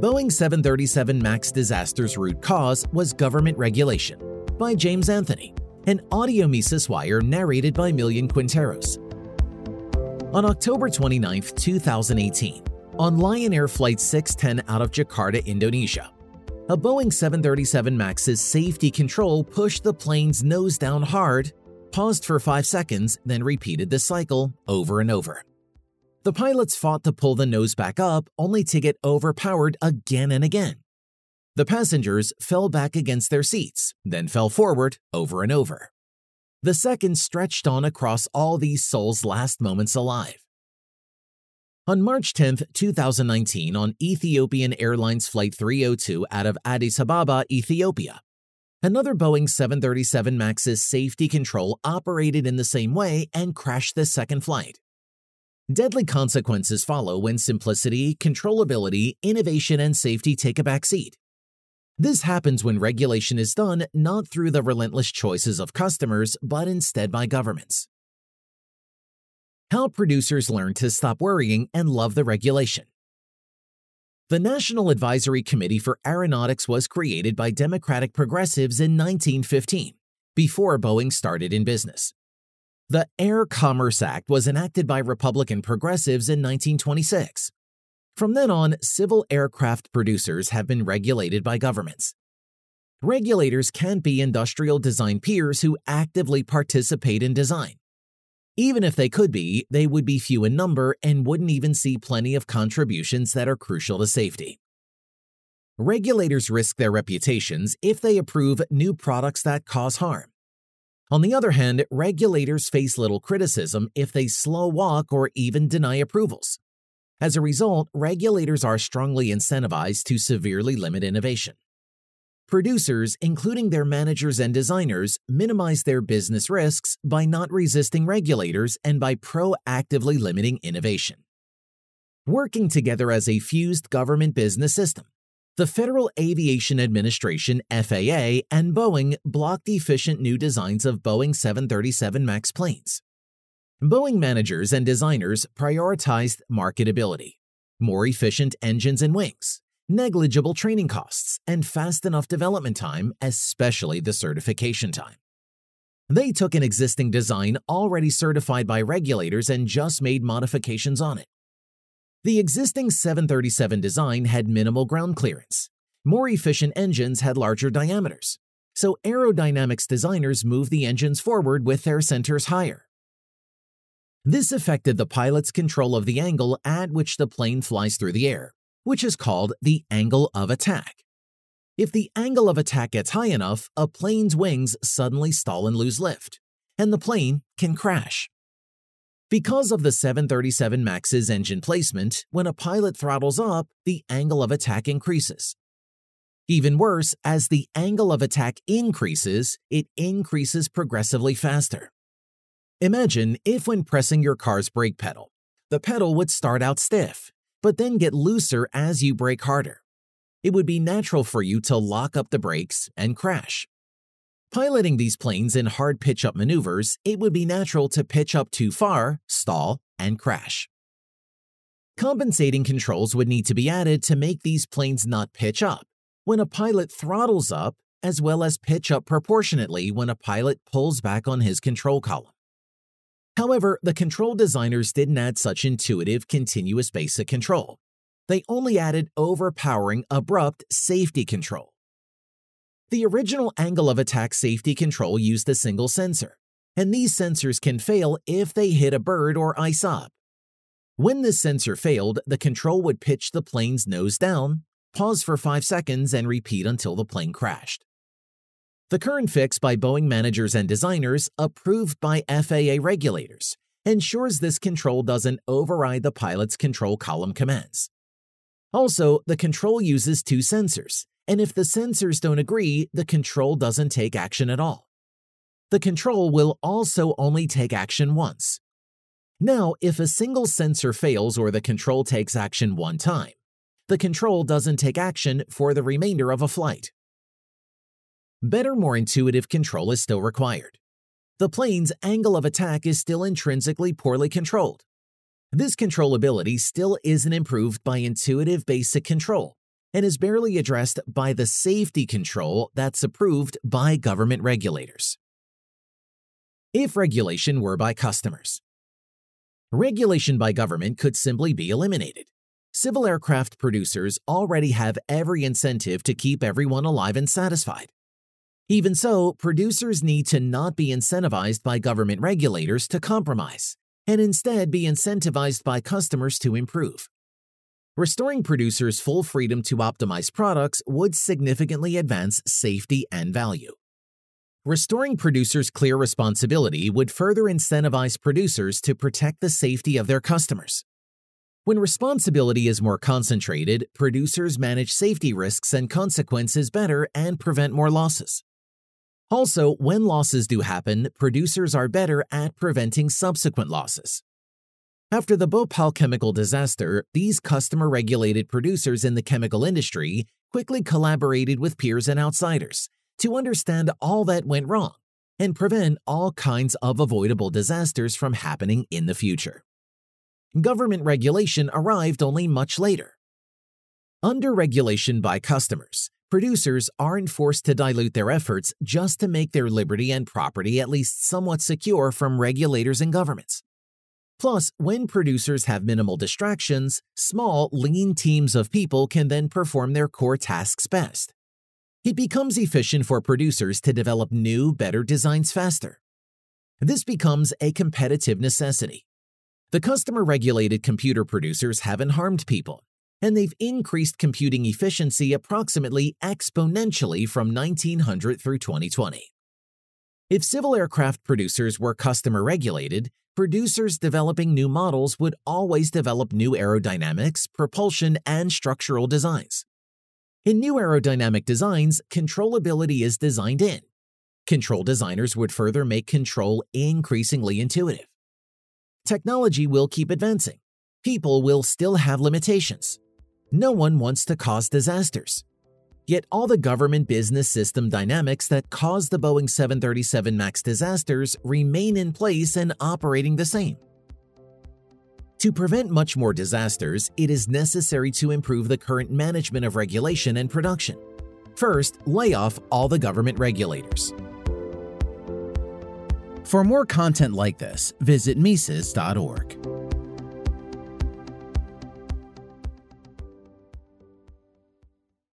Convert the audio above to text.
Boeing 737 MAX disaster's root cause was government regulation by James Anthony, an audio Mises wire narrated by Millian Quinteros. On October 29, 2018, on Lion Air Flight 610 out of Jakarta, Indonesia, a Boeing 737 MAX's safety control pushed the plane's nose down hard, paused for 5 seconds, then repeated the cycle over and over. The pilots fought to pull the nose back up only to get overpowered again and again. The passengers fell back against their seats, then fell forward over and over. The seconds stretched on across all these souls' last moments alive. On March 10, 2019, on Ethiopian Airlines Flight 302 out of Addis Ababa, Ethiopia, another Boeing 737 MAX's safety control operated in the same way and crashed the second flight. Deadly consequences follow when simplicity, controllability, innovation, and safety take a backseat. This happens when regulation is done not through the relentless choices of customers, but instead by governments. How producers learn to stop worrying and love the regulation. The National Advisory Committee for Aeronautics was created by Democratic progressives in 1915, before Boeing started in business. The Air Commerce Act was enacted by Republican progressives in 1926. From then on, civil aircraft producers have been regulated by governments. Regulators can't be industrial design peers who actively participate in design. Even if they could be, they would be few in number and wouldn't even see plenty of contributions that are crucial to safety. Regulators risk their reputations if they approve new products that cause harm. On the other hand, regulators face little criticism if they slow walk or even deny approvals. As a result, regulators are strongly incentivized to severely limit innovation. Producers, including their managers and designers, minimize their business risks by not resisting regulators and by proactively limiting innovation. Working together as a fused government business system, the Federal Aviation Administration FAA and Boeing blocked efficient new designs of Boeing 737 MAX planes. Boeing managers and designers prioritized marketability, more efficient engines and wings, negligible training costs, and fast enough development time, especially the certification time. They took an existing design already certified by regulators and just made modifications on it. The existing 737 design had minimal ground clearance. More efficient engines had larger diameters. So aerodynamics designers moved the engines forward with their centers higher. This affected the pilot's control of the angle at which the plane flies through the air, which is called the angle of attack. If the angle of attack gets high enough, a plane's wings suddenly stall and lose lift, and the plane can crash. Because of the 737 MAX's engine placement, when a pilot throttles up, the angle of attack increases. Even worse, as the angle of attack increases, it increases progressively faster. Imagine if when pressing your car's brake pedal, the pedal would start out stiff, but then get looser as you brake harder. It would be natural for you to lock up the brakes and crash. Piloting these planes in hard pitch up maneuvers, it would be natural to pitch up too far, stall, and crash. Compensating controls would need to be added to make these planes not pitch up when a pilot throttles up, as well as pitch up proportionately when a pilot pulls back on his control column. However, the control designers didn't add such intuitive, continuous basic control. They only added overpowering, abrupt safety control. The original angle of attack safety control used a single sensor, and these sensors can fail if they hit a bird or ice up. When this sensor failed, the control would pitch the plane's nose down, pause for 5 seconds, and repeat until the plane crashed. The current fix by Boeing managers and designers, approved by FAA regulators, ensures this control doesn't override the pilot's control column commands. Also, the control uses two sensors, and if the sensors don't agree, the control doesn't take action at all. The control will also only take action once. Now, if a single sensor fails or the control takes action one time, the control doesn't take action for the remainder of a flight. Better, more intuitive control is still required. The plane's angle of attack is still intrinsically poorly controlled. This controllability still isn't improved by intuitive basic control, and is barely addressed by the safety control that's approved by government regulators. If regulation were by customers, regulation by government could simply be eliminated. Civil aircraft producers already have every incentive to keep everyone alive and satisfied. Even so, producers need to not be incentivized by government regulators to compromise, and instead be incentivized by customers to improve. Restoring producers full freedom to optimize products would significantly advance safety and value. Restoring producers clear responsibility would further incentivize producers to protect the safety of their customers. When responsibility is more concentrated, producers manage safety risks and consequences better and prevent more losses. Also, when losses do happen, producers are better at preventing subsequent losses. After the Bhopal chemical disaster, these customer regulated producers in the chemical industry quickly collaborated with peers and outsiders to understand all that went wrong and prevent all kinds of avoidable disasters from happening in the future. Government regulation arrived only much later. Under regulation by customers, producers aren't forced to dilute their efforts just to make their liberty and property at least somewhat secure from regulators and governments. Plus, when producers have minimal distractions, small, lean teams of people can then perform their core tasks best. It becomes efficient for producers to develop new, better designs faster. This becomes a competitive necessity. The customer regulated computer producers haven't harmed people, and they've increased computing efficiency approximately exponentially from 1900 through 2020. If civil aircraft producers were customer regulated, producers developing new models would always develop new aerodynamics, propulsion, and structural designs. In new aerodynamic designs, controllability is designed in. Control designers would further make control increasingly intuitive. Technology will keep advancing. People will still have limitations. No one wants to cause disasters. Yet all the government business system dynamics that caused the Boeing 737 MAX disasters remain in place and operating the same. To prevent much more disasters, it is necessary to improve the current management of regulation and production. First, lay off all the government regulators. For more content like this, visit Mises.org.